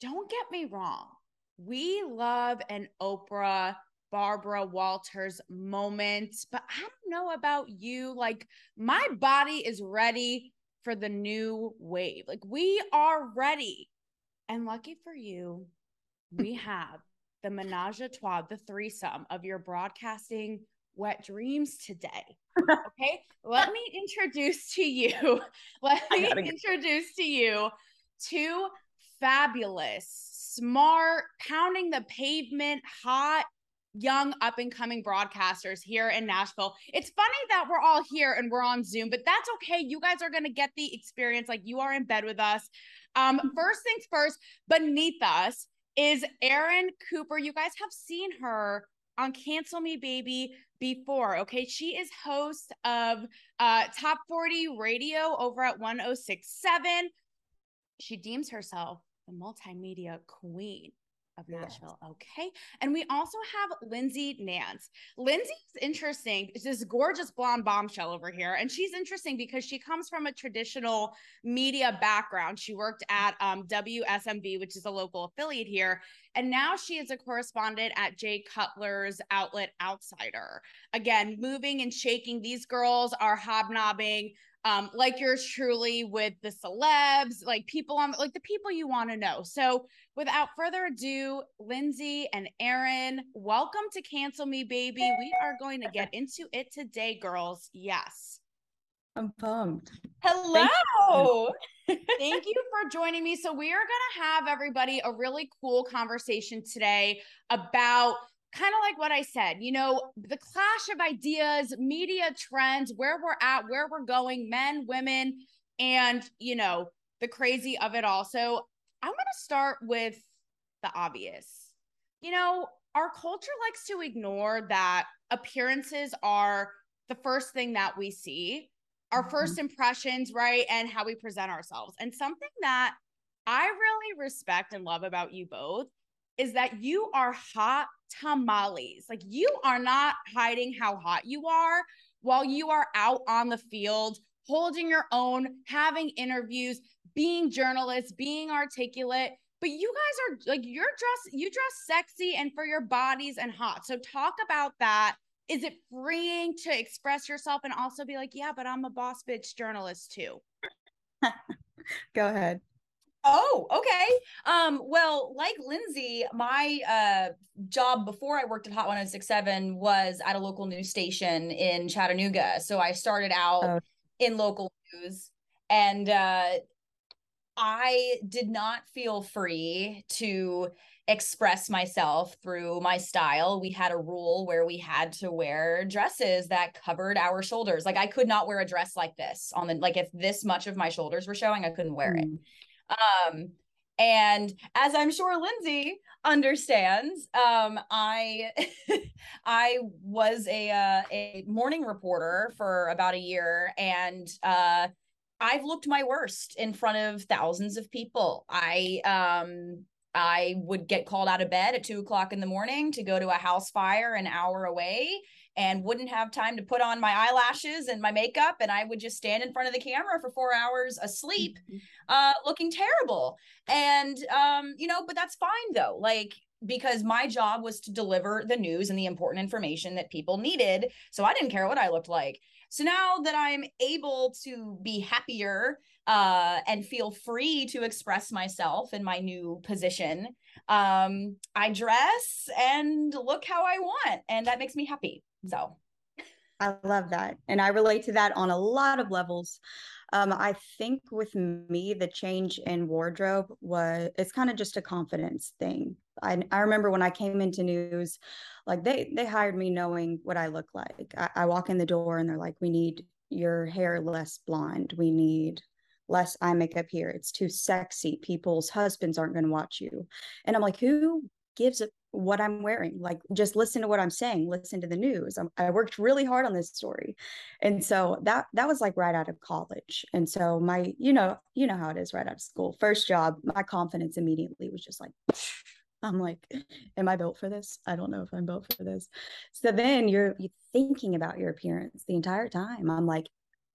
don't get me wrong. We love an Oprah, Barbara Walters moment, but I don't know about you. Like, my body is ready for the new wave. Like, we are ready. And lucky for you, we have the menage a trois, the threesome of your broadcasting wet dreams today. Okay. Let me introduce to you, let me introduce to you two fabulous, smart, pounding the pavement, hot, young up and coming broadcasters here in Nashville. It's funny that we're all here and we're on Zoom, but that's okay. You guys are going to get the experience like you are in bed with us. Um, first things first, beneath us is Erin Cooper. You guys have seen her on Cancel Me Baby before. Okay. She is host of uh, Top 40 Radio over at 1067. She deems herself the multimedia queen of Nashville. Okay. And we also have Lindsay Nance. Lindsay's interesting. It's this gorgeous blonde bombshell over here. And she's interesting because she comes from a traditional media background. She worked at um, WSMV, which is a local affiliate here. And now she is a correspondent at Jay Cutler's outlet Outsider. Again, moving and shaking. These girls are hobnobbing um, like yours truly with the celebs, like people on like the people you want to know. So without further ado, Lindsay and Erin, welcome to Cancel Me Baby. We are going to get into it today, girls. Yes. I'm pumped. Hello. Thank you. Thank you for joining me. So, we are going to have everybody a really cool conversation today about kind of like what I said, you know, the clash of ideas, media trends, where we're at, where we're going, men, women, and, you know, the crazy of it all. So I'm going to start with the obvious. You know, our culture likes to ignore that appearances are the first thing that we see, our mm-hmm. first impressions, right? And how we present ourselves. And something that I really respect and love about you both is that you are hot tamales. Like you are not hiding how hot you are while you are out on the field, holding your own, having interviews, being journalists, being articulate. But you guys are like you're dressed, you dress sexy and for your bodies and hot. So talk about that. Is it freeing to express yourself and also be like, yeah, but I'm a boss bitch journalist too? Go ahead. Oh, okay. Um, well, like Lindsay, my uh job before I worked at Hot 1067 was at a local news station in Chattanooga. So I started out oh. in local news and uh I did not feel free to express myself through my style. We had a rule where we had to wear dresses that covered our shoulders. Like I could not wear a dress like this on the like if this much of my shoulders were showing, I couldn't wear mm. it. Um, and as I'm sure Lindsay understands, um, I I was a uh, a morning reporter for about a year, and uh, I've looked my worst in front of thousands of people. I um I would get called out of bed at two o'clock in the morning to go to a house fire an hour away and wouldn't have time to put on my eyelashes and my makeup and i would just stand in front of the camera for four hours asleep mm-hmm. uh looking terrible. And um you know but that's fine though like because my job was to deliver the news and the important information that people needed so i didn't care what i looked like. So now that i'm able to be happier uh, and feel free to express myself in my new position um, i dress and look how i want and that makes me happy so I love that. And I relate to that on a lot of levels. Um, I think with me, the change in wardrobe was it's kind of just a confidence thing. I, I remember when I came into news, like they they hired me knowing what I look like. I, I walk in the door and they're like, "We need your hair less blonde. We need less eye makeup here. It's too sexy. People's husbands aren't going to watch you." And I'm like, "Who gives what I'm wearing. Like, just listen to what I'm saying. Listen to the news. I'm, i worked really hard on this story, and so that that was like right out of college. And so my, you know, you know how it is right out of school. First job, my confidence immediately was just like. I'm like, am I built for this? I don't know if I'm built for this. So then you're, you're thinking about your appearance the entire time. I'm like,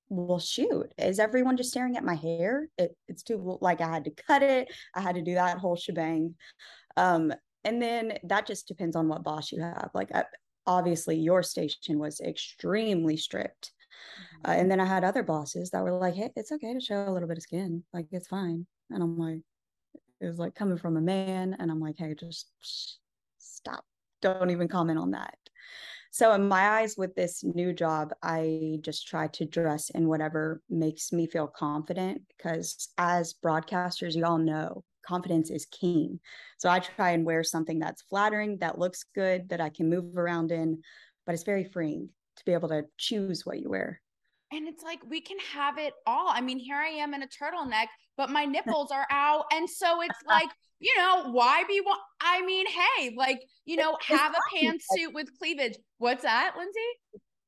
well, shoot, is everyone just staring at my hair? It, it's too like I had to cut it. I had to do that whole shebang. Um, and then that just depends on what boss you have. Like, I, obviously, your station was extremely strict. Uh, and then I had other bosses that were like, hey, it's okay to show a little bit of skin. Like, it's fine. And I'm like, it was like coming from a man. And I'm like, hey, just stop. Don't even comment on that. So, in my eyes, with this new job, I just try to dress in whatever makes me feel confident because, as broadcasters, you all know confidence is king. So, I try and wear something that's flattering, that looks good, that I can move around in, but it's very freeing to be able to choose what you wear. And it's like we can have it all. I mean, here I am in a turtleneck, but my nipples are out. And so it's like, you know, why be one? I mean, hey, like, you know, have a pantsuit with cleavage. What's that, Lindsay?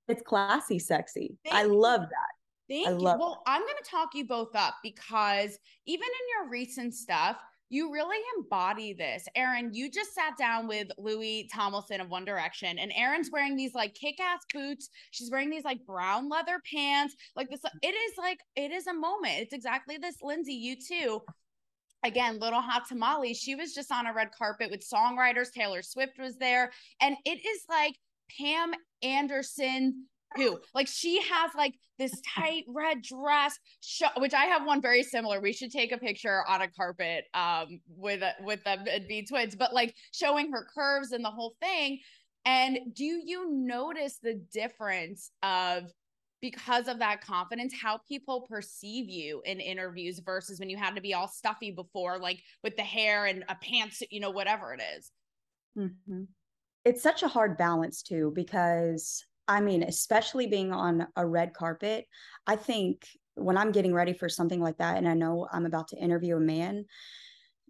It's classy, sexy. Thank I love that. Thank I you. Well, I'm going to talk you both up because even in your recent stuff, you really embody this. Erin, you just sat down with Louis Tomlinson of One Direction, and Erin's wearing these like kick ass boots. She's wearing these like brown leather pants. Like this, it is like, it is a moment. It's exactly this. Lindsay, you too. Again, Little Hot Tamale. She was just on a red carpet with songwriters. Taylor Swift was there. And it is like Pam Anderson who like she has like this tight red dress sh- which i have one very similar we should take a picture on a carpet um with with them and be twins but like showing her curves and the whole thing and do you notice the difference of because of that confidence how people perceive you in interviews versus when you had to be all stuffy before like with the hair and a pants you know whatever it is. Mm-hmm. it's such a hard balance too because I mean, especially being on a red carpet, I think when I'm getting ready for something like that and I know I'm about to interview a man,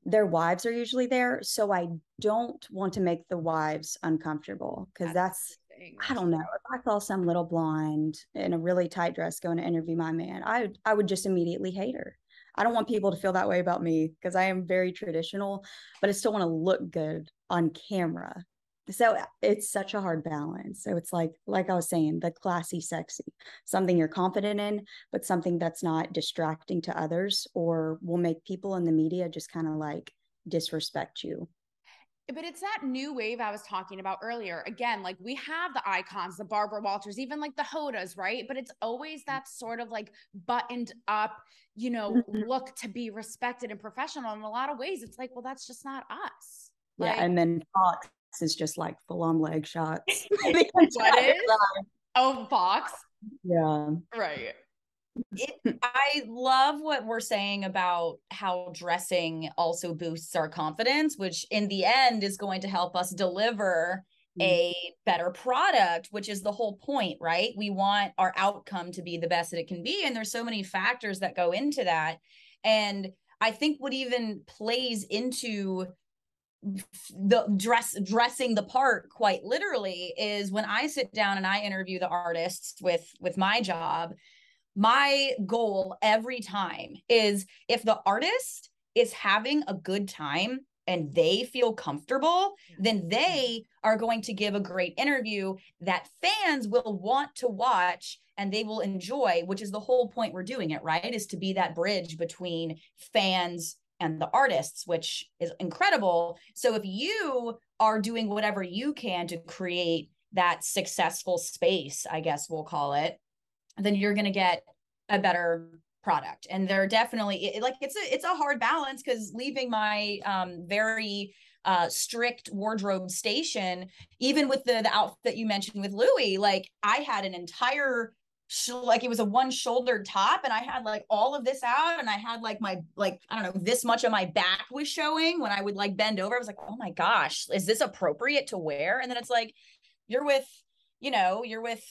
their wives are usually there. So I don't want to make the wives uncomfortable because that's, that's I don't know. If I saw some little blonde in a really tight dress going to interview my man, I I would just immediately hate her. I don't want people to feel that way about me because I am very traditional, but I still want to look good on camera so it's such a hard balance so it's like like i was saying the classy sexy something you're confident in but something that's not distracting to others or will make people in the media just kind of like disrespect you but it's that new wave I was talking about earlier. Again, like we have the icons, the Barbara Walters, even like the Hodas, right? But it's always that sort of like buttoned up, you know, mm-hmm. look to be respected and professional. In a lot of ways, it's like, well, that's just not us. Like, yeah, and then Fox is just like full on leg shots. what is? Oh, box. Yeah. Right. It, I love what we're saying about how dressing also boosts our confidence, which in the end is going to help us deliver mm. a better product, which is the whole point, right? We want our outcome to be the best that it can be. And there's so many factors that go into that. And I think what even plays into the dress dressing the part quite literally is when i sit down and i interview the artists with with my job my goal every time is if the artist is having a good time and they feel comfortable then they mm-hmm. are going to give a great interview that fans will want to watch and they will enjoy which is the whole point we're doing it right? Is to be that bridge between fans and the artists, which is incredible. So if you are doing whatever you can to create that successful space, I guess we'll call it, then you're going to get a better product. And they're definitely it, like it's a it's a hard balance because leaving my um very uh strict wardrobe station, even with the the outfit you mentioned with Louis, like I had an entire like it was a one shouldered top and I had like all of this out and I had like my like I don't know this much of my back was showing when I would like bend over. I was like oh my gosh is this appropriate to wear? And then it's like you're with you know you're with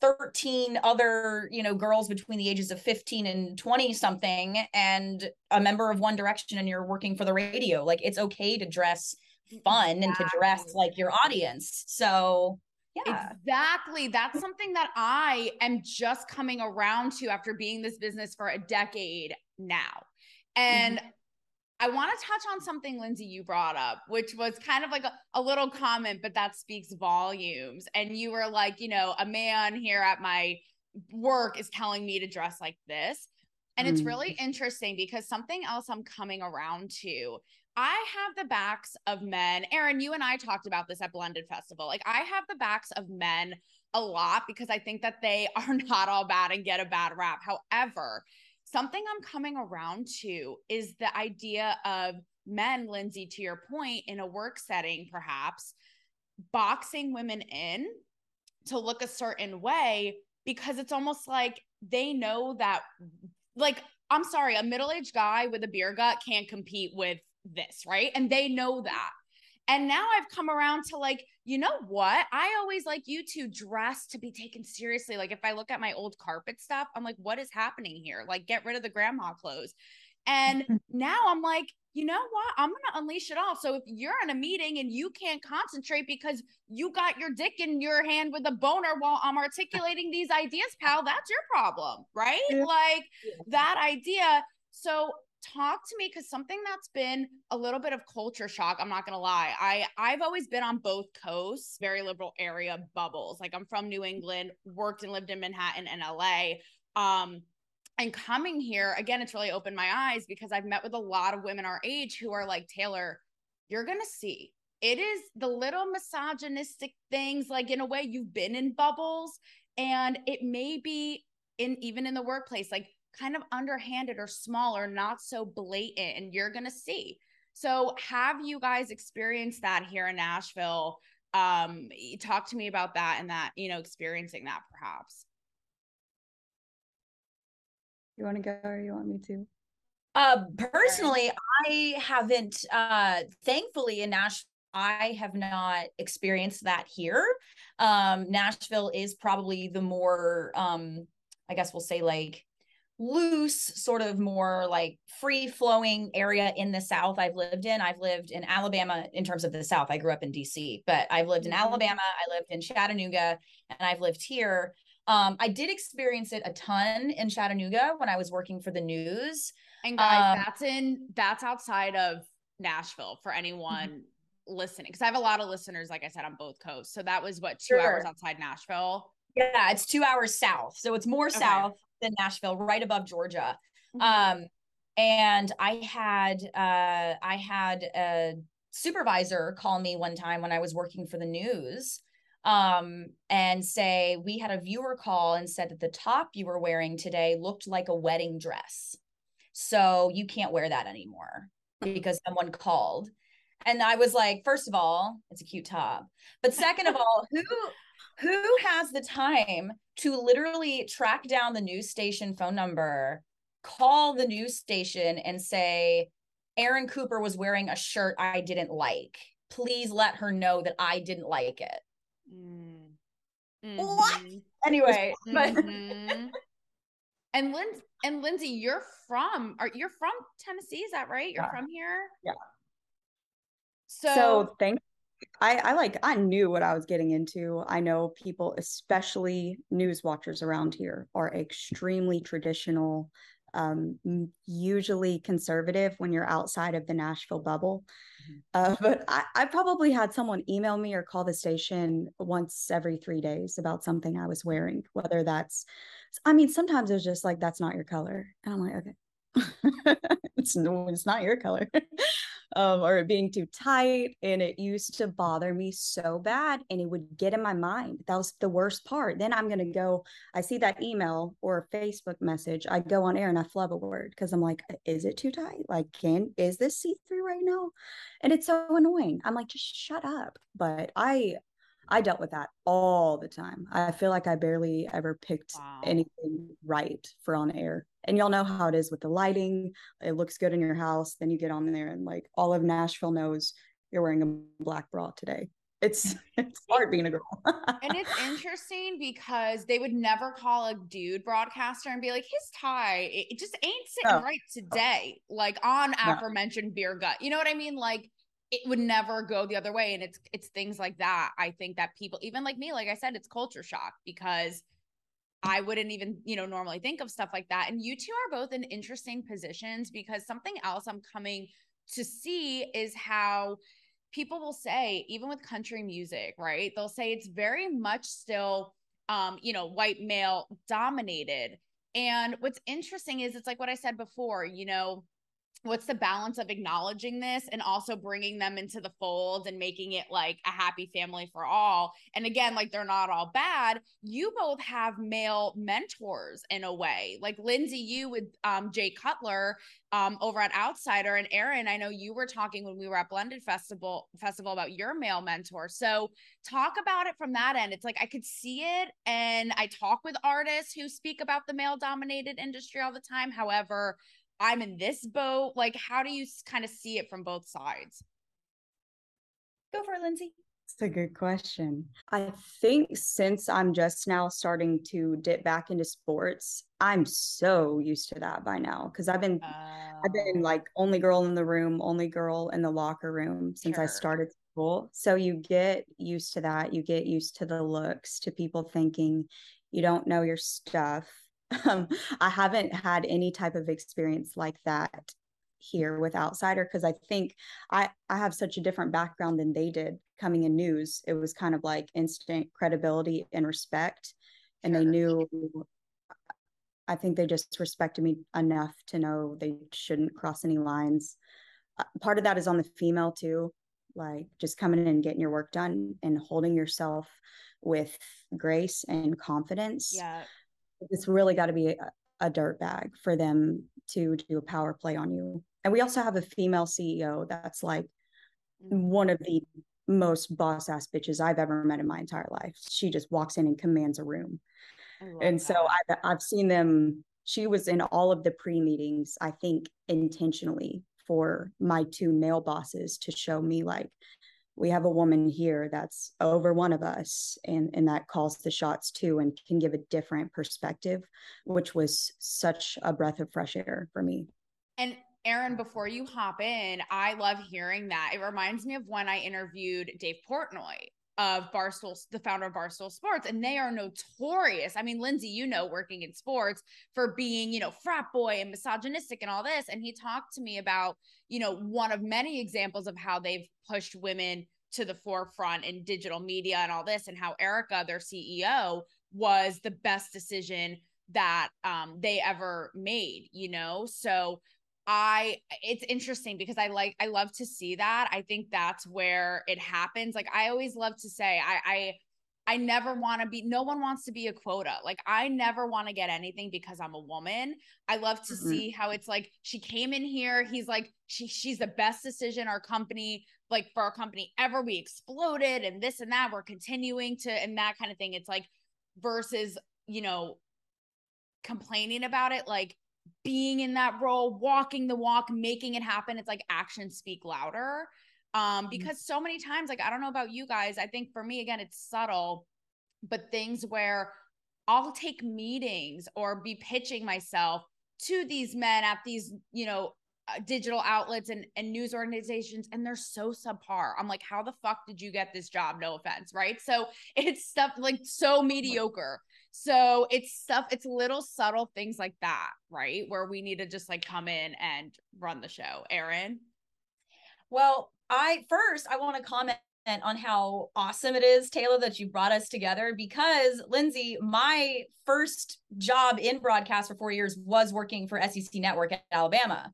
13 other you know girls between the ages of 15 and 20 something and a member of one direction and you're working for the radio. Like it's okay to dress fun and to dress like your audience. So yeah. Exactly. That's something that I am just coming around to after being this business for a decade now. And mm-hmm. I want to touch on something, Lindsay, you brought up, which was kind of like a, a, little comment, but that speaks volumes. And you were like, you know, a man here at my work is telling me to dress like this. And it's really mm. interesting because something else I'm coming around to. I have the backs of men. Erin, you and I talked about this at Blended Festival. Like, I have the backs of men a lot because I think that they are not all bad and get a bad rap. However, something I'm coming around to is the idea of men, Lindsay, to your point, in a work setting, perhaps boxing women in to look a certain way because it's almost like they know that like I'm sorry, a middle-aged guy with a beer gut can't compete with this, right? And they know that. And now I've come around to like, you know what? I always like you to dress to be taken seriously. Like if I look at my old carpet stuff, I'm like, what is happening here? Like get rid of the grandma clothes. And mm-hmm. now I'm like, you know what? I'm going to unleash it all. So if you're in a meeting and you can't concentrate because you got your dick in your hand with a boner while I'm articulating these ideas, pal, that's your problem, right? Like that idea. So talk to me because something that's been a little bit of culture shock i'm not gonna lie. I i've always been on both coasts very liberal area bubbles. Like i'm from new england worked and lived in manhattan and la um and coming here again it's really opened my eyes because i've met with a lot of women our age who are like taylor you're gonna see. It is the little misogynistic things like in a way you've been in bubbles and it may be in even in the workplace like kind of underhanded or small or not so blatant and you're gonna see so have you guys experienced that here in nashville um talk to me about that and that you know experiencing that perhaps you want to go or you want me to? Uh, personally, I haven't. Uh, thankfully, in Nashville, I have not experienced that here. Um, Nashville is probably the more, um, I guess we'll say like loose, sort of more like free flowing area in the South I've lived in. I've lived in Alabama in terms of the South. I grew up in DC, but I've lived in mm-hmm. Alabama, I lived in Chattanooga, and I've lived here. Um, I did experience it a ton in Chattanooga when I was working for the news. And guys, um, that's in that's outside of Nashville for anyone mm-hmm. listening. Because I have a lot of listeners, like I said, on both coasts. So that was what two sure. hours outside Nashville. Yeah, it's two hours south. So it's more okay. south than Nashville, right above Georgia. Mm-hmm. Um, and I had uh I had a supervisor call me one time when I was working for the news um, and say, We had a viewer call and said that the top you were wearing today looked like a wedding dress. So you can't wear that anymore because someone called. And I was like, first of all, it's a cute top. But second of all, who who has the time to literally track down the news station phone number, call the news station and say, Erin Cooper was wearing a shirt I didn't like. Please let her know that I didn't like it. Mm-hmm. What? Anyway, but mm-hmm. and Lynn and Lindsay, you're from are you're from Tennessee? Is that right? You're yeah. from here? Yeah. So, so thank I, I like I knew what I was getting into. I know people, especially news watchers around here, are extremely traditional um, usually conservative when you're outside of the Nashville bubble. Mm-hmm. Uh, but I, I, probably had someone email me or call the station once every three days about something I was wearing, whether that's, I mean, sometimes it was just like, that's not your color. And I'm like, okay. it's no, it's not your color. um, or it being too tight. And it used to bother me so bad. And it would get in my mind. That was the worst part. Then I'm going to go, I see that email or Facebook message. I go on air and I flub a word because I'm like, is it too tight? Like, can, is this see through right now? And it's so annoying. I'm like, just shut up. But I, I dealt with that all the time. I feel like I barely ever picked wow. anything right for on air. And y'all know how it is with the lighting. It looks good in your house. Then you get on there and like all of Nashville knows you're wearing a black bra today. It's it's hard being a girl. and it's interesting because they would never call a dude broadcaster and be like, his tie, it just ain't sitting no. right today. Like on no. aforementioned beer gut. You know what I mean? Like it would never go the other way and it's it's things like that i think that people even like me like i said it's culture shock because i wouldn't even you know normally think of stuff like that and you two are both in interesting positions because something else i'm coming to see is how people will say even with country music right they'll say it's very much still um, you know, white male dominated. And what's interesting is it's like what I said before, you know, what's the balance of acknowledging this and also bringing them into the fold and making it like a happy family for all? And again like they're not all bad. You both have male mentors in a way. Like lindsay you with um jay cutler um over at outsider and erin i know you were talking when we were at blended festival festival about your male mentor. So talk about it from that end. It's like i could see it and i talk with artists who speak about the male dominated industry all the time. However I'm in this boat? Like, how do you kind of see it from both sides? Go for it, Lindsay. It's a good question. I think since I'm just now starting to dip back into sports, I'm so used to that by now because I've been uh, I've been oh. like only girl in the room, only girl in the locker room since sure. I started school. So you get used to that. You get used to the looks, to people thinking you don't know your stuff um, I haven't had any type of experience like that here with Outsider because I think I I have such a different background than they did coming in news. It was kind of like instant credibility and respect, and sure. they knew. I think they just respected me enough to know they shouldn't cross any lines. Uh, part of that is on the female too, like just coming in and getting your work done and holding yourself with grace and confidence. Yeah it's really got to be a, a dirt bag for them to do a power play on you. And we also have a female CEO that's like mm. one of the most boss ass bitches I've ever met in my entire life. She just walks in and commands a room. And that. so I've, I've seen them. She was in all of the pre meetings, I think intentionally for my two male bosses to show me like we have a woman here that's over one of us and and that calls the shots too and can give a different perspective which was such a breath of fresh air for me and Erin, before you hop in, I love hearing that. It reminds me of when I interviewed Dave Portnoy of Barstool, the founder of Barstool Sports, and they are notorious. I mean, Lindsay, you know, working in sports for being, you know, frat boy and misogynistic and all this. And he talked to me about, you know, one of many examples of how they've pushed women to the forefront in digital media and all this, and how Erika, their CEO, was the best decision that um, they ever made, you know? So I it's interesting because I like I love to see that. I think that's where it happens. Like I always love to say I I I never want to be no one wants to be a quota. Like I never want to get anything because I'm a woman. I love to mm-hmm. see how it's like she came in here, he's like she she's the best decision our company like for our company ever. We exploded and this and that. We're continuing to and that kind of thing. It's like versus, you know, complaining about it like being in that role, walking the walk, making it happen. It's like actions speak louder. Um, mm-hmm. because so many times, like, I don't know about you guys, I think for me, again, it's subtle, but things where I'll take meetings or be pitching myself to these men at these, you know, uh, digital outlets and, and news organizations and they're so subpar. I'm like, how the fuck did you get this job? No offense, right? So it's stuff like so mediocre. So it's stuff, it's little subtle things like that, right? Where we need to just like come in and run the show. Erin? Well, I first I want to comment on how awesome it is, Taylor, that you brought us together because Lindsay, my first job in broadcast for four years was working for SEC Network at Alabama.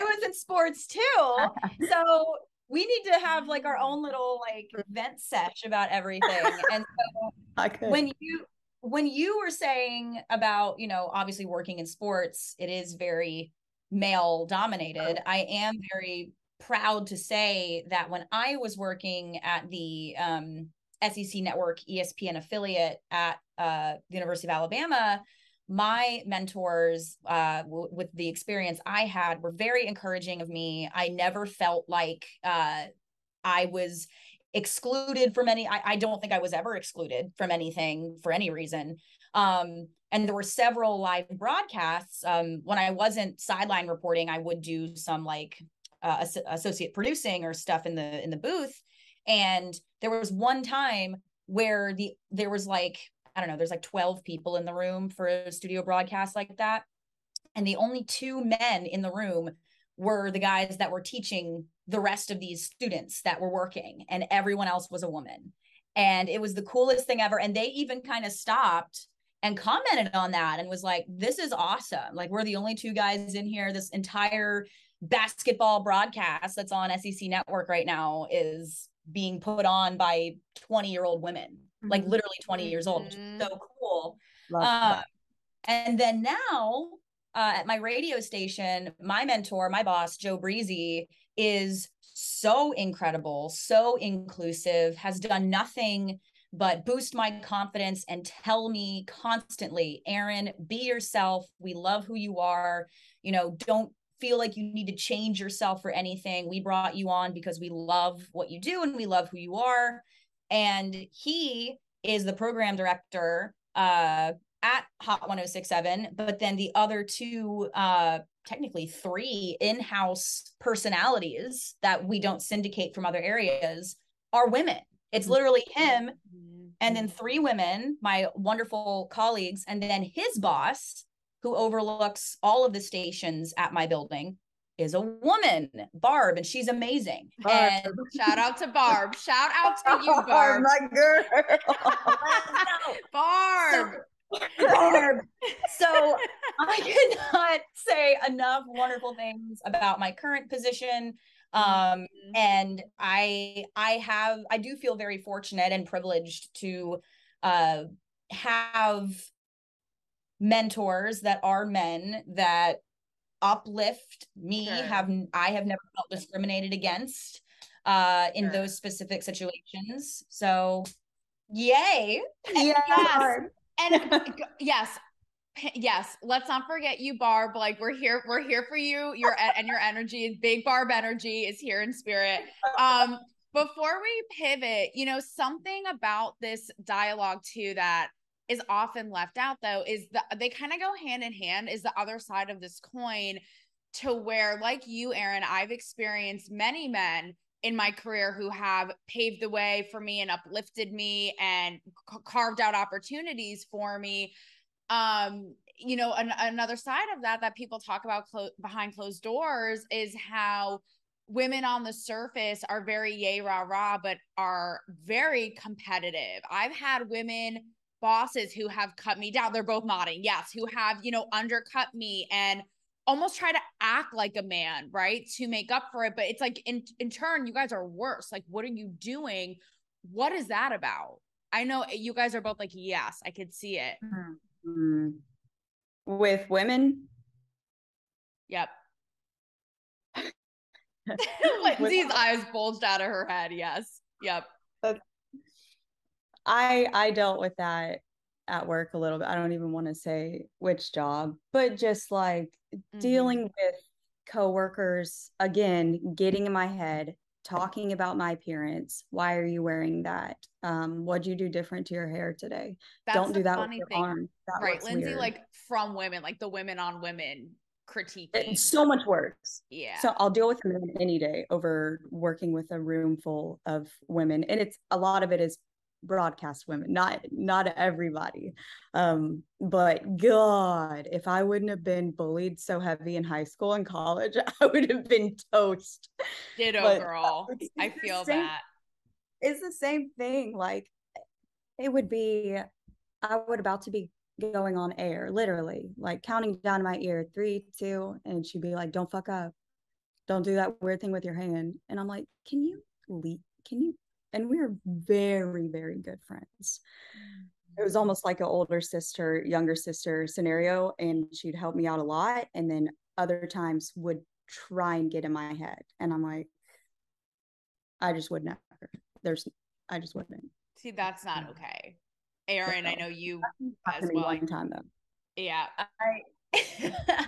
I was in sports too. so we need to have like our own little like mm-hmm. vent sesh about everything. And so when you when you were saying about, you know, obviously working in sports, it is very male dominated. I am very proud to say that when I was working at the um, SEC Network ESPN affiliate at uh, the University of Alabama, my mentors uh, w- with the experience I had were very encouraging of me. I never felt like uh, I was excluded from any I, I, don't think I was ever excluded from anything for any reason. Um, and there were several live broadcasts. Um, when I wasn't sideline reporting, I would do some like uh, associate producing or stuff in the in the booth. And there was one time where the there was like I don't know, there's like 12 people in the room for a studio broadcast like that. And the only two men in the room were the guys that were teaching the rest of these students that were working, and everyone else was a woman. and it was the coolest thing ever and they even kind of stopped and commented on that and was like this is awesome like we're the only two guys in here this entire basketball broadcast that's on SEC network right now is being put on by 20 year old women mm-hmm. like literally 20 years old mm-hmm. so cool um, and then now uh, at my radio station my mentor my boss joe breezy is so incredible so inclusive has done nothing but boost my confidence and tell me constantly Erin, be yourself we love who you are you know don't feel like you need to change yourself for anything. We brought you on because we love what you do and we love who you are. And he is the program director uh, at Hot 1067. But then the other two, uh, technically three in house personalities that we don't syndicate from other areas are women. It's mm-hmm. literally him and then three women, my wonderful colleagues, and then his boss who overlooks all of the stations at my building is a woman, Barb, and she's amazing. Barb. And shout out to Barb. Shout out to you, Barb. my girl. Barb. Barb. So I cannot say enough wonderful things about my current position. Um, mm-hmm. and I I have I do feel very fortunate and privileged to uh have mentors that are men that uplift me sure. have i have never felt discriminated against uh in sure. those specific situations so yay yeah. yes and yes yes let's not forget you barb like we're here we're here for you your and your energy big barb energy is here in spirit. Um before we pivot you know something about this dialogue too that is often left out though is that they kind of go hand in hand is the other side of this coin to where like you Erin I've experienced many men in my career who have paved the way for me and uplifted me and c- carved out opportunities for me um you know an- another side of that that people talk about clo- behind closed doors is how women on the surface are very yay rah rah but are very competitive i've had women bosses who have cut me down. They're both nodding. Yes, who have, you know, undercut me and almost try to act like a man, right? To make up for it. But it's like in in turn, you guys are worse. Like, what are you doing? What is that about? I know you guys are both like, yes, I could see it. Mm-hmm. With women? Yep. Lindsay's eyes bulged out of her head. Yes. Yep. That's I I dealt with that at work a little bit. I don't even want to say which job, but just like mm-hmm. dealing with coworkers again, getting in my head, talking about my appearance. Why are you wearing that? Um, what'd you do different to your hair today? That's don't do that with your arm. That right, Lindsay, weird. like from women, like the women on women critiquing. It's so much worse. Yeah. So I'll deal with men any day over working with a room full of women. And it's a lot of it is broadcast women not not everybody. Um but god if i wouldn't have been bullied so heavy in high school and college i would have been toast. Ditto but, girl. i feel same, that. It's the same thing like it would be i would about to be going on air literally like counting down my ear three two and she'd be like don't fuck up. Don't do that weird thing with your hand. And i'm like can you leave can you and we were very very good friends. Mm-hmm. it was almost like an older sister younger sister scenario and she'd help me out a lot and then other times would try and get in my head and i'm like i just would never. There's i just wouldn't. See that's not okay. Erin so, i know you as well. one time though. Yeah. I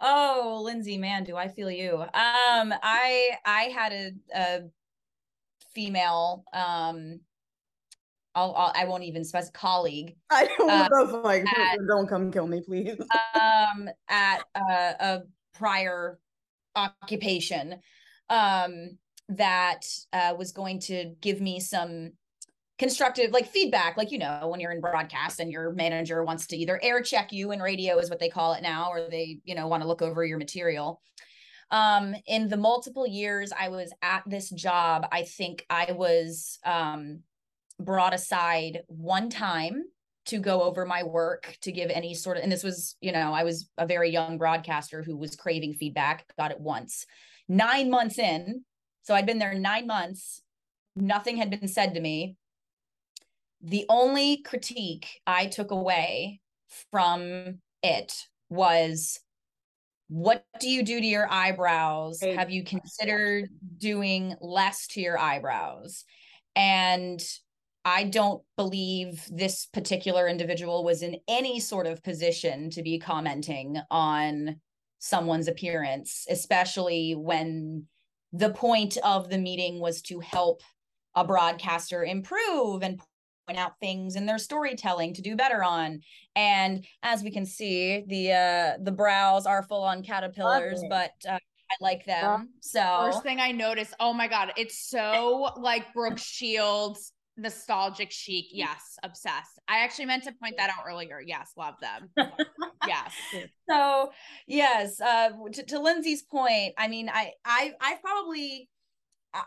oh lindsay man do i feel you. Um i i had a, a female um I'll, I'll I won't even specify colleague. I don't uh, like at, don't come kill me, please. um, at uh, a prior occupation, um, that uh, was going to give me some constructive like feedback, like you know when you're in broadcast and your manager wants to either air check you in radio is what they call it now, or they you know want to look over your material um in the multiple years i was at this job i think i was um brought aside one time to go over my work to give any sort of and this was you know i was a very young broadcaster who was craving feedback got it once. Nine months in so i'd been there nine months nothing had been said to me. The only critique i took away from it was what do you do to your eyebrows? Have you. considered doing less to your eyebrows? And I don't believe this particular individual was in any sort of position to be commenting on someone's appearance, especially when the point of the meeting was to help a broadcaster improve and out things in their storytelling to do better on and as we can see the uh the brows are full on caterpillars but uh, I like them. So first thing I noticed, oh my god, it's so like Brooke Shields nostalgic chic. Yes, obsessed. I actually meant to point that out earlier. Yes, love them. yes. So yes, uh, to, to Lindsay's point, I mean, I I I probably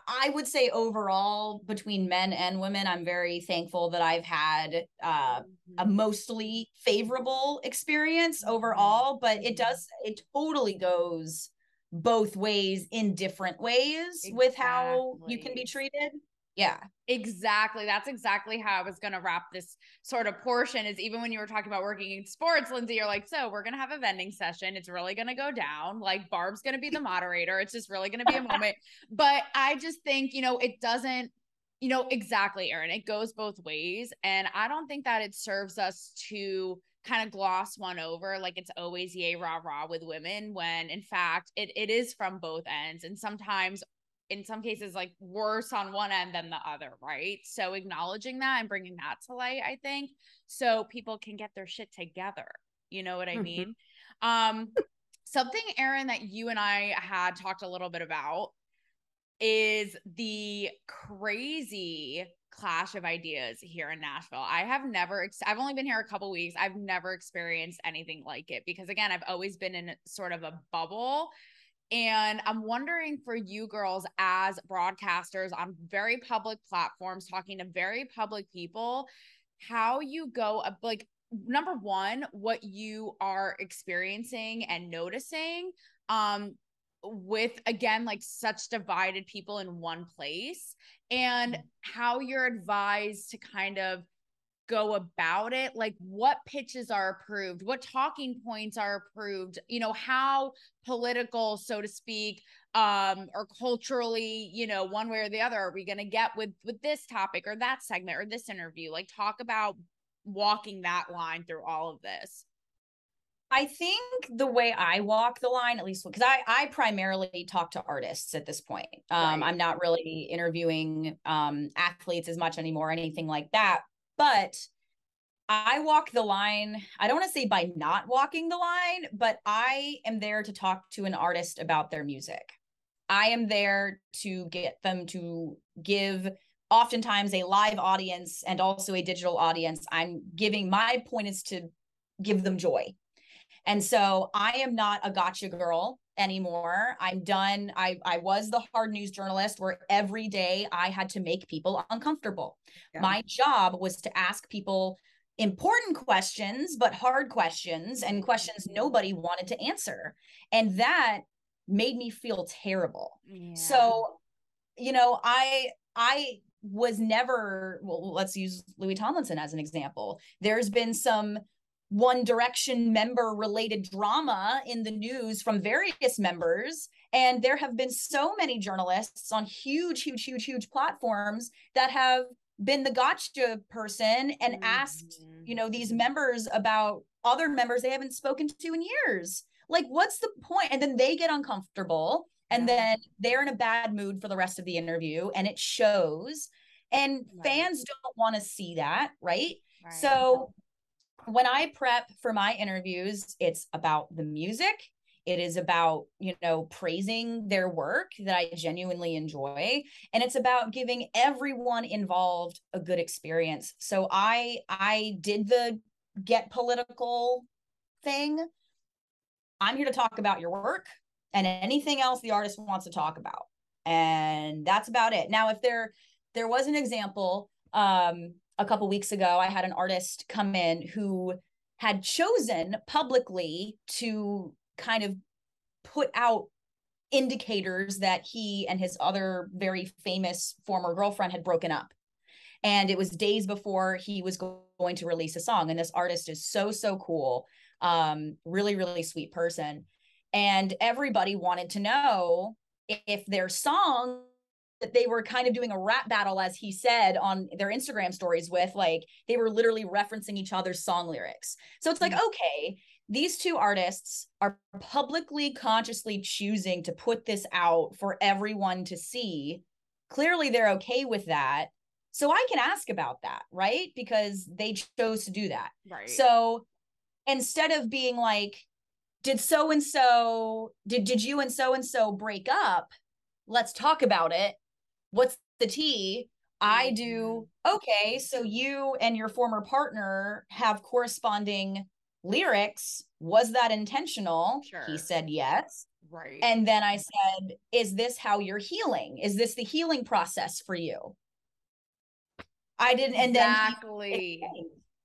I would say overall between men and women, I'm very thankful that I've had uh, a mm-hmm. mostly favorable experience mm-hmm. overall. But it mm-hmm. does it totally goes both ways in different ways exactly. with how you can be treated. Yeah. Exactly. That's exactly how I was going to wrap this sort of portion is even when you were talking about working in sports, Lindsay, you're like, so we're going to have a vending session. It's really going to go down. Like Barb's going to be the moderator. It's just really going to be a moment. But I just think, you know, it doesn't, you know, exactly, Erin. It goes both ways. And I don't think that it serves us to kind of gloss one over like it's always yay rah rah with women when in fact it, it is from both ends and sometimes in some cases like worse on one end than the other, right? So acknowledging that and bringing that to light, I think, so people can get their shit together. You know what I mm-hmm. mean? Um something Erin that you and I had talked a little bit about is the crazy clash of ideas here in Nashville. I have never ex- I've only been here a couple weeks. I've never experienced anything like it because again, I've always been in sort of a bubble and I'm wondering for you girls as broadcasters on very public platforms, talking to very public people, how you go like number one, what you are experiencing and noticing um with again like such divided people in one place and mm. how you're advised to kind of go about it like what pitches are approved what talking points are approved you know how political so to speak um or culturally you know one way or the other are we going to get with with this topic or that segment or this interview like talk about walking that line through all of this I think the way I walk the line, at least because I I primarily talk to artists at this point. Um, right. I'm not really interviewing um, athletes as much anymore, anything like that. But I walk the line. I don't want to say by not walking the line, but I am there to talk to an artist about their music. I am there to get them to give oftentimes a live audience and also a digital audience. I'm giving my point is to give them joy. And so I am not a gotcha girl anymore. I'm done. I I was the hard news journalist where every day I had to make people uncomfortable. Yeah. My job was to ask people important questions, but hard questions and questions nobody wanted to answer. And that made me feel terrible. Yeah. So, you know, I I was never well, let's use Louis Tomlinson as an example. There's been some one Direction member related drama in the news from various members. And there have been so many journalists on huge, huge, huge, huge platforms that have been the gotcha person and mm-hmm. asked, you know, these members about other members they haven't spoken to in years. Like, what's the point? And then they get uncomfortable and then they're in a bad mood for the rest of the interview and it shows. And right. fans don't want to see that, right? right? So when I prep for my interviews, it's about the music. It is about, you know, praising their work that I genuinely enjoy. And it's about giving everyone involved a good experience. So I I did the get political thing. I'm here to talk about your work and anything else the artist wants to talk about. And that's about it. Now, if there there was an example um, a couple weeks ago, I had an artist come in who had chosen publicly to kind of put out indicators that he and his other very famous former girlfriend had broken up. And it was days before he was going to release a song. And this artist is so, so cool. Um, really, really sweet person. And everybody wanted to know if their song that they were kind of doing a rap battle, as he said on their Instagram stories, with like they were literally referencing each other's song lyrics. So it's like, mm-hmm. okay, these two artists are publicly, consciously choosing to put this out for everyone to see. Clearly, they're okay with that. So I can ask about that, right? Because they chose to do that. Right. So instead of being like, did so and so did did you and so and so break up? Let's talk about it what's the tea? I do, mm-hmm. okay, so you and your former partner have corresponding lyrics. Was that intentional? Sure. He said yes. Right. And then I said, Is this how you're healing? Is this the healing process for you? I didn't, and exactly. then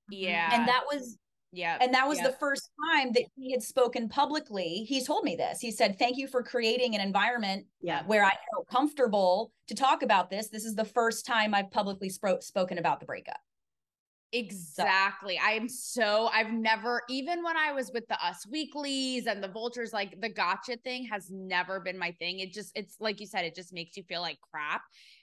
yeah. And that was yeah. And that was the first time that he had spoken publicly. He told me this. He said, Thank you for creating an environment yeah. where I felt comfortable to talk about this. This is the first time I've publicly sp- spoken about the breakup. Exactly. So. I'm so I've never even when I was with the Us Weeklies and the Vultures, like the gotcha thing has never been my thing. It just it's like you said, it just makes you feel like crap.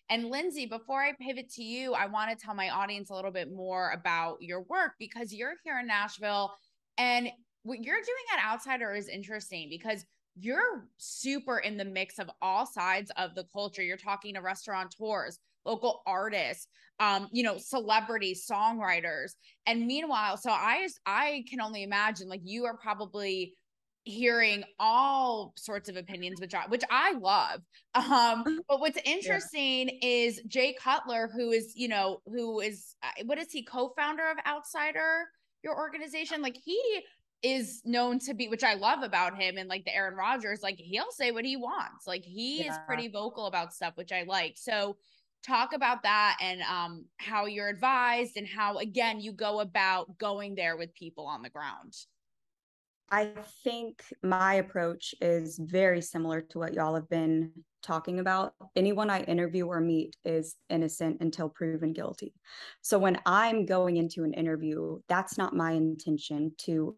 And Lindsay, before I pivot to you, I want to tell my audience a little bit more about your work because you're here in Nashville and what you're doing at Outsider is interesting because you're super in the mix of all sides of the culture. You're talking to restaurateurs, local artists, um, you know, celebrities, songwriters. And meanwhile, so I I can only imagine like you are probably hearing all sorts of opinions which I which I love. Um but what's interesting yeah. is Jay Cutler who is, you know, who is uh, what is he co-founder of Outsider your organization like he is known to be which I love about him and like the Aaron Rodgers like he'll say what he wants. Like he yeah. is pretty vocal about stuff which I like. So talk about that and um how you're advised and how again you go about going there with people on the ground. I think my approach is very similar to what y'all have been talking about. Anyone I interview or meet is innocent until proven guilty. So when I'm going into an interview, that's not my intention to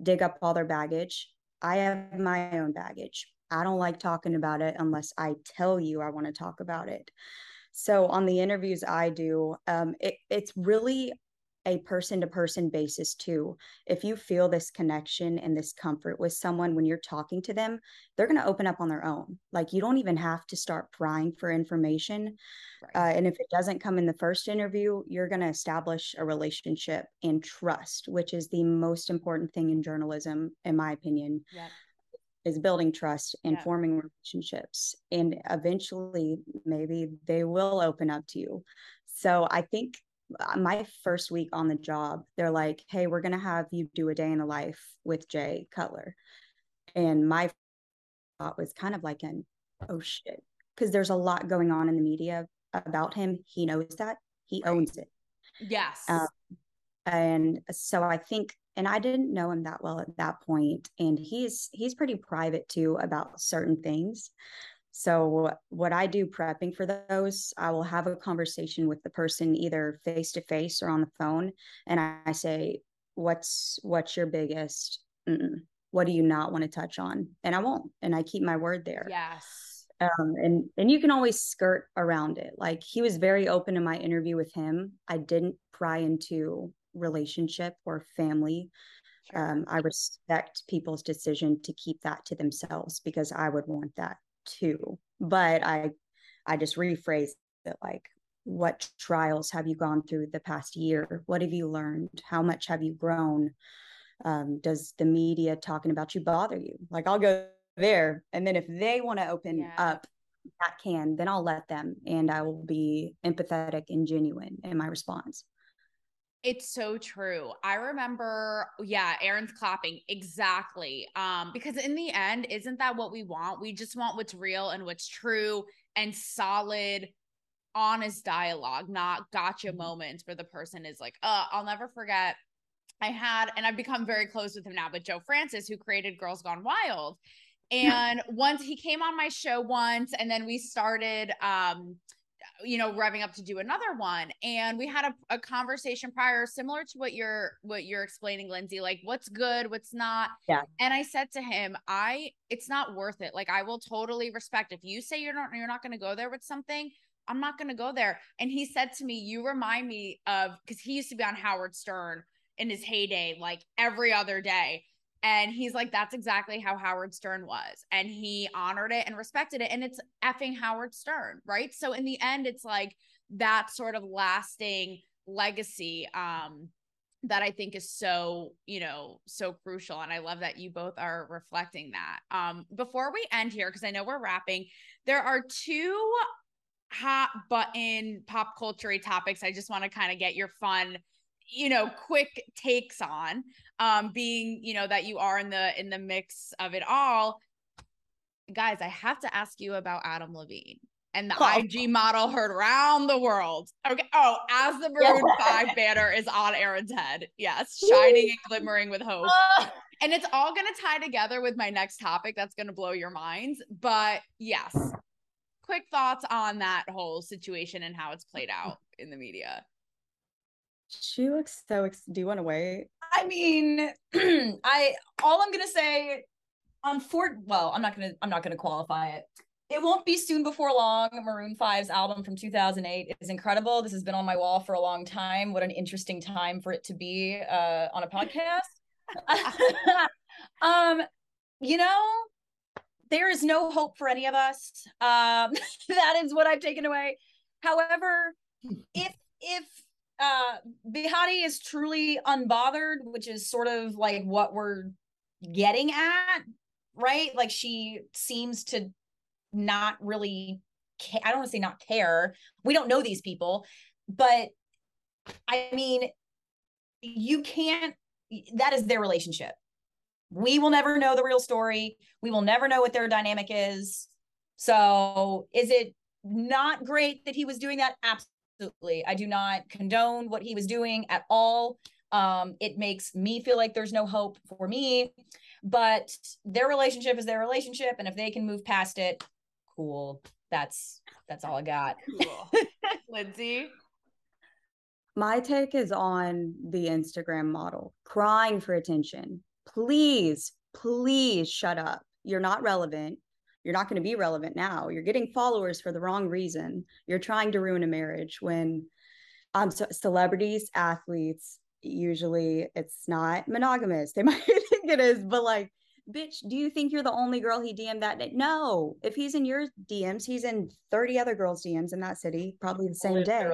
dig up all their baggage. I have my own baggage. I don't like talking about it unless I tell you I want to talk about it. So on the interviews I do, um, it, it's really a person to person basis too. If you feel this connection and this comfort with someone when you're talking to them, they're going to open up on their own. Like you don't even have to start prying for information. Right. Uh, and if it doesn't come in the first interview, you're going to establish a relationship and trust, which is the most important thing in journalism, in my opinion. Yep. Is building trust and yeah. forming relationships. And eventually, maybe they will open up to you. So I think uh, my first week on the job, they're like, hey, we're going to have you do a day in the life with Jay Cutler. And my thought was kind of like an, oh shit, because there's a lot going on in the media about him. He knows that, he owns it. Yes. Um, and so I think, and I didn't know him that well at that point, and he's he's pretty private too about certain things. So, what I do prepping for those, I will have a conversation with the person either face to face or on the phone, and I, say, "What's what's your biggest? Mm-mm. What do you not want to touch on?" And I won't, and I keep my word there. Yes. Um, and and you can always skirt around it. Like he was very open in my interview with him. I didn't pry into relationship or family. Sure. Um, I respect people's decision to keep that to themselves because I would want that too but i i just rephrase it like what trials have you gone through the past year what have you learned how much have you grown um, does the media talking about you bother you like i'll go there and then if they want to open yeah. up that can then i'll let them and i will be empathetic and genuine in my response it's so true. I remember, yeah, Erin's clapping exactly. Um, because in the end, isn't that what we want? We just want what's real and what's true and solid honest dialogue, not gotcha mm-hmm. moments where the person is like, uh, I'll never forget. I had, and I've become very close with him now, but Joe Francis, who created Girls Gone Wild. And once he came on my show once, and then we started um you know revving up to do another one. And we had a, a conversation prior similar to what you're what you're explaining lindsay like what's good what's not? Yeah. And i said to him i it's not worth it. Like i will totally respect if you say you're not you're not going to go there with something i'm not going to go there. And he said to me you remind me of because he used to be on howard stern in his heyday like every other day and he's like, that's exactly how Howard Stern was. And he honored it and respected it. And it's effing Howard Stern, right? So in the end, it's like that sort of lasting legacy um that I think is so, you know, so crucial. And I love that you both are reflecting that. Um, before we end here, because I know we're wrapping, there are two hot button pop culture topics. I just want to kind of get your fun you know quick takes on um being you know that you are in the in the mix of it all guys i have to ask you about adam levine and the oh. IG model heard around the world. Okay. Oh, as the Maroon yeah. 5 banner is on erin's head. Yes. Shining and glimmering with hope. Uh. And it's all going to tie together with my next topic that's going to blow your minds. But yes, quick thoughts on that whole situation and how it's played out in the media. She looks so. Ex- Do you want to wait? I mean, I all I'm gonna say on Fort. Well, I'm not gonna. I'm not gonna qualify it. It won't be soon before long. Maroon 5's album from 2008 is incredible. This has been on my wall for a long time. What an interesting time for it to be uh, on a podcast. um, you know, there is no hope for any of us. Um, that is what I've taken away. However, if if uh Behati is truly unbothered, which is sort of like what we're getting at, right? Like she seems to not really ca- I don't want to say not care. We don't know these people, but I mean, you can't that is their relationship. We will never know the real story. We will never know what their dynamic is. So, is it not great that he was doing that? Absolutely absolutely. I do not condone what he was doing at all. Um, it makes me feel like there's no hope for me, but their relationship is their relationship. And if they can move past it, cool. That's that's all I got. Cool. Lindsay. My take is on the Instagram model crying for attention. Please, please shut up. You're not relevant you're not going to be relevant now. You're getting followers for the wrong reason. You're trying to ruin a marriage when um so celebrities, athletes, usually it's not monogamous. They might think it is, but like, bitch, do you think you're the only girl he DM'd that day? No. If he's in your DMs, he's in 30 other girls' DMs in that city, probably the same day.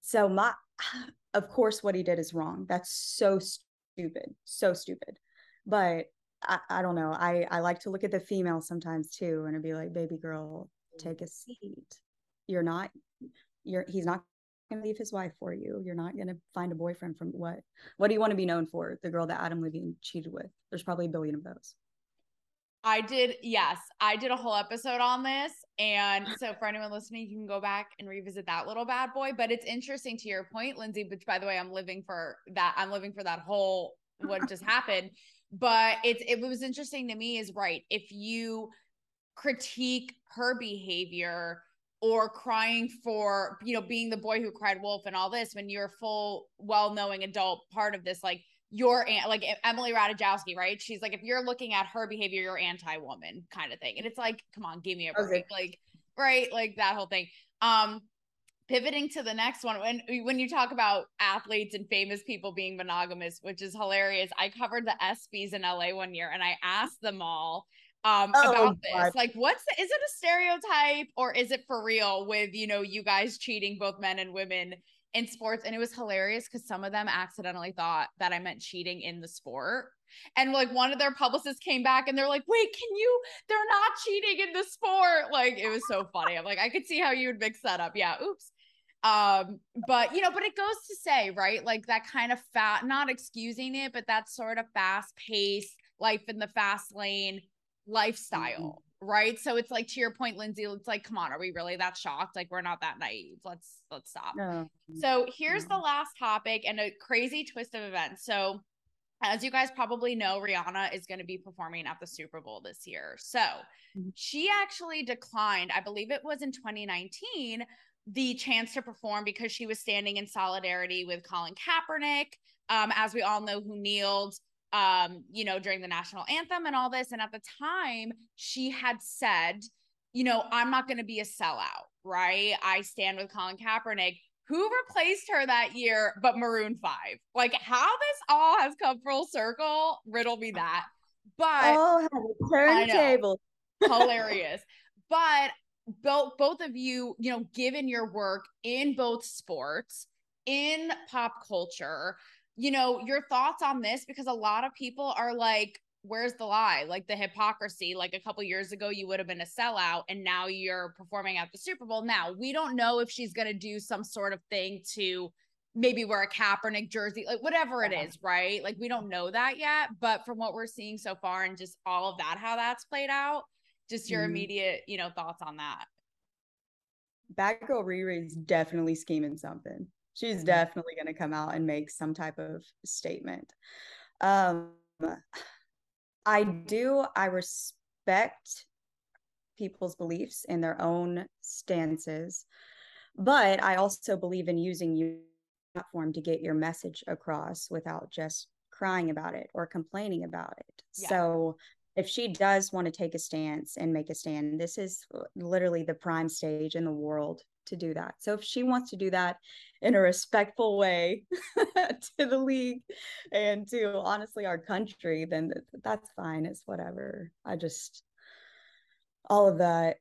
So my of course what he did is wrong. That's so stupid. So stupid. But I, I don't know. I, I like to look at the female sometimes too and I'd be like, baby girl, mm-hmm. take a seat. You're not, you're, he's not going to leave his wife for you. You're not going to find a boyfriend from what? What do you want to be known for? The girl that Adam Levine cheated with. There's probably a billion of those. I did, yes, I did a whole episode on this. And so for anyone listening, you can go back and revisit that little bad boy. But it's interesting to your point, Lindsay, which by the way, I'm living for that. I'm living for that whole what just happened but it's it was interesting to me is right if you critique her behavior or crying for you know being the boy who cried wolf and all this when you're a full well-knowing adult part of this like your aunt like Emily Ratajkowski, right? She's like, if you're looking at her behavior, you're anti-woman kind of thing. And it's like, come on, give me a break. Okay. Like, right, like that whole thing. Um, pivoting to the next one when when you talk about athletes and famous people being monogamous which is hilarious. I covered the ESPYs in la one year and i asked them all um oh, about this. God. like what's the, is it a stereotype or is it for real with you know you guys cheating both men and women in sports? And it was hilarious because some of them accidentally thought that i meant cheating in the sport. And like one of their publicists came back and they're like wait can you they're not cheating in the sport? Like it was so funny. I'm like i could see how you would mix that up. Yeah oops um but you know but it goes to say right like that kind of fat not excusing it but that sort of fast paced life in the fast lane lifestyle right? So it's like to your point, Lindsay, it's like, come on, are we really that shocked? Like we're not that naive. Let's let's stop. No. So here's the last topic and a crazy twist of events. So as you guys probably know, Rihanna is going to be performing at the Super Bowl this year. So Mhm. she actually declined, I believe it was in 2019, the chance to perform because she was standing in solidarity with Colin Kaepernick, um, as we all know, who kneeled, um, you know, during the national anthem and all this. And at the time, she had said, you know, I'm not going to be a sellout, right? I stand with Colin Kaepernick. Who replaced her that year but Maroon 5? Like how this all has come full circle, riddle me that. But Oh, have turntable. hilarious. But both both of you, you know, given your work in both sports, in pop culture, you know, your thoughts on this because a lot of people are like where's the lie? Like the hypocrisy. Like a couple years ago you would have been a sellout and now you're performing at the Super Bowl. Now, we don't know if she's going to do some sort of thing to maybe wear a Kaepernick jersey, like whatever it is, right? Like we don't know that yet, but from what we're seeing so far and just all of that how that's played out, just your Mhm. immediate, you know, thoughts on that. Bad girl Riri's definitely scheming something. She's Mhm. definitely going to come out and make some type of statement. Um, I do. I respect people's beliefs and their own stances, but I also believe in using your platform to get your message across without just crying about it or complaining about it. Yeah. So if she does want to take a stance and make a stand, this is literally the prime stage in the world to do that. So if she wants to do that in a respectful way to the league and to honestly our country, then that's fine. It's whatever. I just all of that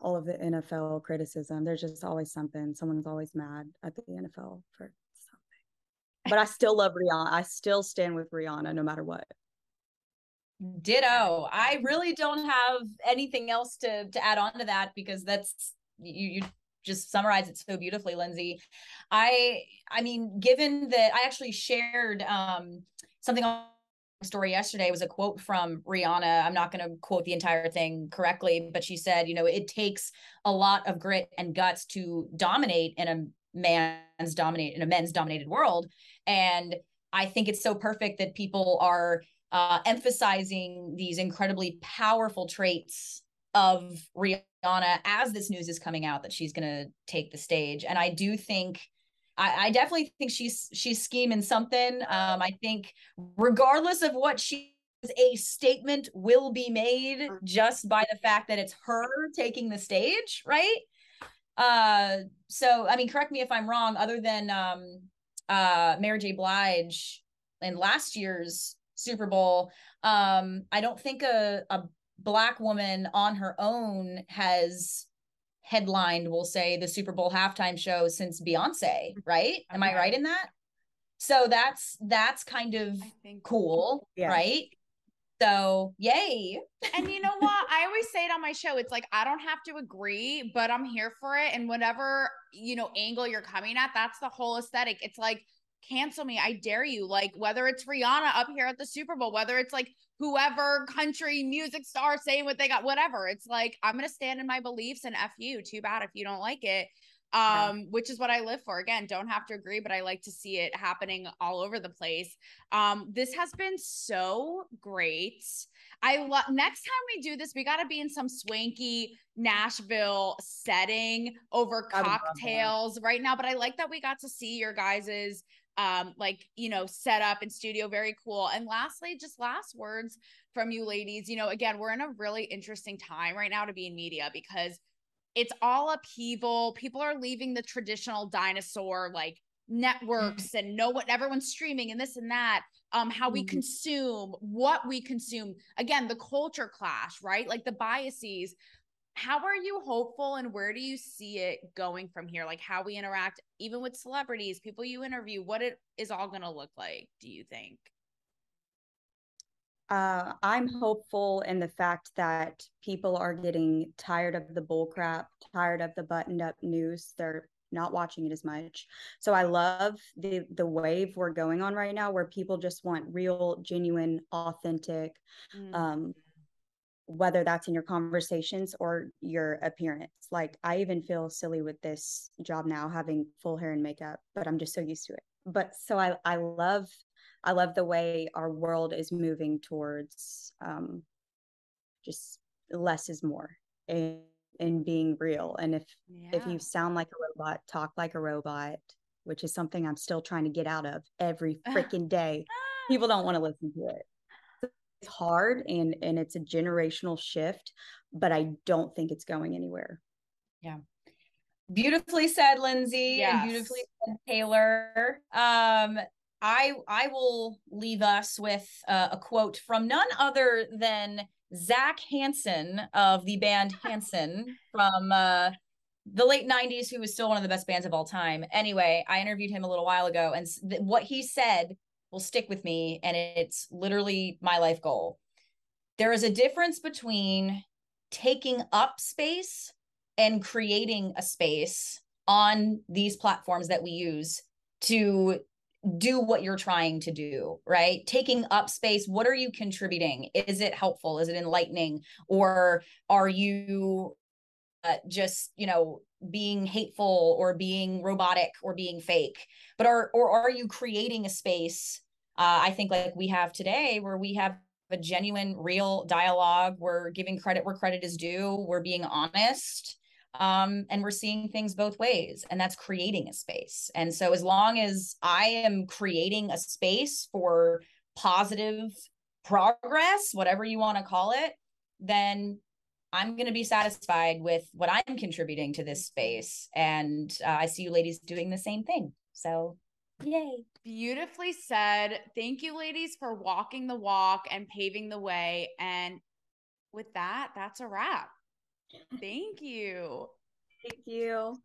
all of the NFL criticism, there's just always something. Someone's always mad at the NFL for something. But I still love Rihanna. I still stand with Rihanna no matter what. Ditto. I really don't have anything else to to add on to that because that's you you just summarize it so beautifully, Lindsay. I I mean, given that I actually shared um something on story yesterday was a quote from Rihanna. I'm not going to quote the entire thing correctly, but she said, you know, it takes a lot of grit and guts to dominate in a man's dominate in a men's dominated world and I think it's so perfect that people are uh, emphasizing these incredibly powerful traits of Rihanna as this news is coming out that she's going to take the stage. And I do think, I, I definitely think she's she's scheming something. Um, I think regardless of what she is, a statement will be made just by the fact that it's her taking the stage, right? Uh, so I mean, correct me if I'm wrong. Other than um, uh, Mary J. Blige in last year's Super Bowl, um, I don't think a a black woman on her own has headlined, we'll say, the Super Bowl halftime show since Beyonce, right? Am I right in that? So that's that's kind of cool, Yeah. right? So yay. And you know what? I always say it on my show. It's like I don't have to agree, but I'm here for it. And whatever, you know, angle you're coming at, that's the whole aesthetic. It's like cancel me. I dare you. Like whether it's Rihanna up here at the Super Bowl, whether it's like whoever country music star saying what they got, whatever. It's like I'm gonna stand in my beliefs and F you. Too bad if you don't like it. Yeah. Um, which is what I live for. Again, don't have to agree, but I like to see it happening all over the place. Um, this has been so great. I love next time we do this, we got to be in some swanky Nashville setting over I would love that. cocktails right now. But I like that we got to see your guys's um like you know set up in studio very cool. And lastly just last words from you ladies you know again we're in a really interesting time right now to be in media because it's all upheaval. People are leaving the traditional dinosaur like networks and know what everyone's streaming and this and that um how we Mhm. consume what we consume. Again the culture clash right? Like the biases how are you hopeful and where do you see it going from here like how we interact even with celebrities people you interview what it is all going to look like do you think Uh, I'm hopeful in the fact that people are getting tired of the bull crap, tired of the buttoned up news. They're not watching it as much. So I love the the wave we're going on right now where people just want real, genuine, authentic Mm. um whether that's in your conversations or your appearance. Like I even feel silly with this job now having full hair and makeup, but I'm just so used to it. But so I I love I love the way our world is moving towards um just less is more and and being real. And if yeah. if you sound like a robot, talk like a robot, which is something I'm still trying to get out of every freaking day. People don't want to listen to it it's hard and and it's a generational shift but i don't think it's going anywhere. Yeah. Beautifully said lindsay yes. and beautifully said taylor. Um i i will leave us with uh, a quote from none other than zac hanson of the band hanson from uh the late 90s who was still one of the best bands of all time. Anyway i interviewed him a little while ago and th- what he said will stick with me and it's literally my life goal. There is a difference between taking up space and creating a space on these platforms that we use to do what you're trying to do, right? Taking up space, what are you contributing? Is it helpful? Is it enlightening? Or are you just, you know, being hateful or being robotic or being fake. But are or are you creating a space uh, i think like we have today where we have a genuine real dialogue we're giving credit where credit is due we're being honest um, and we're seeing things both ways and that's creating a space. And so as long as i am creating a space for positive progress whatever you want to call it then I'm going to be satisfied with what I'm contributing to this space. And uh, I see you ladies doing the same thing. So, yay. Beautifully said. Thank you, ladies, for walking the walk and paving the way. And with that, that's a wrap. Thank you. Thank you.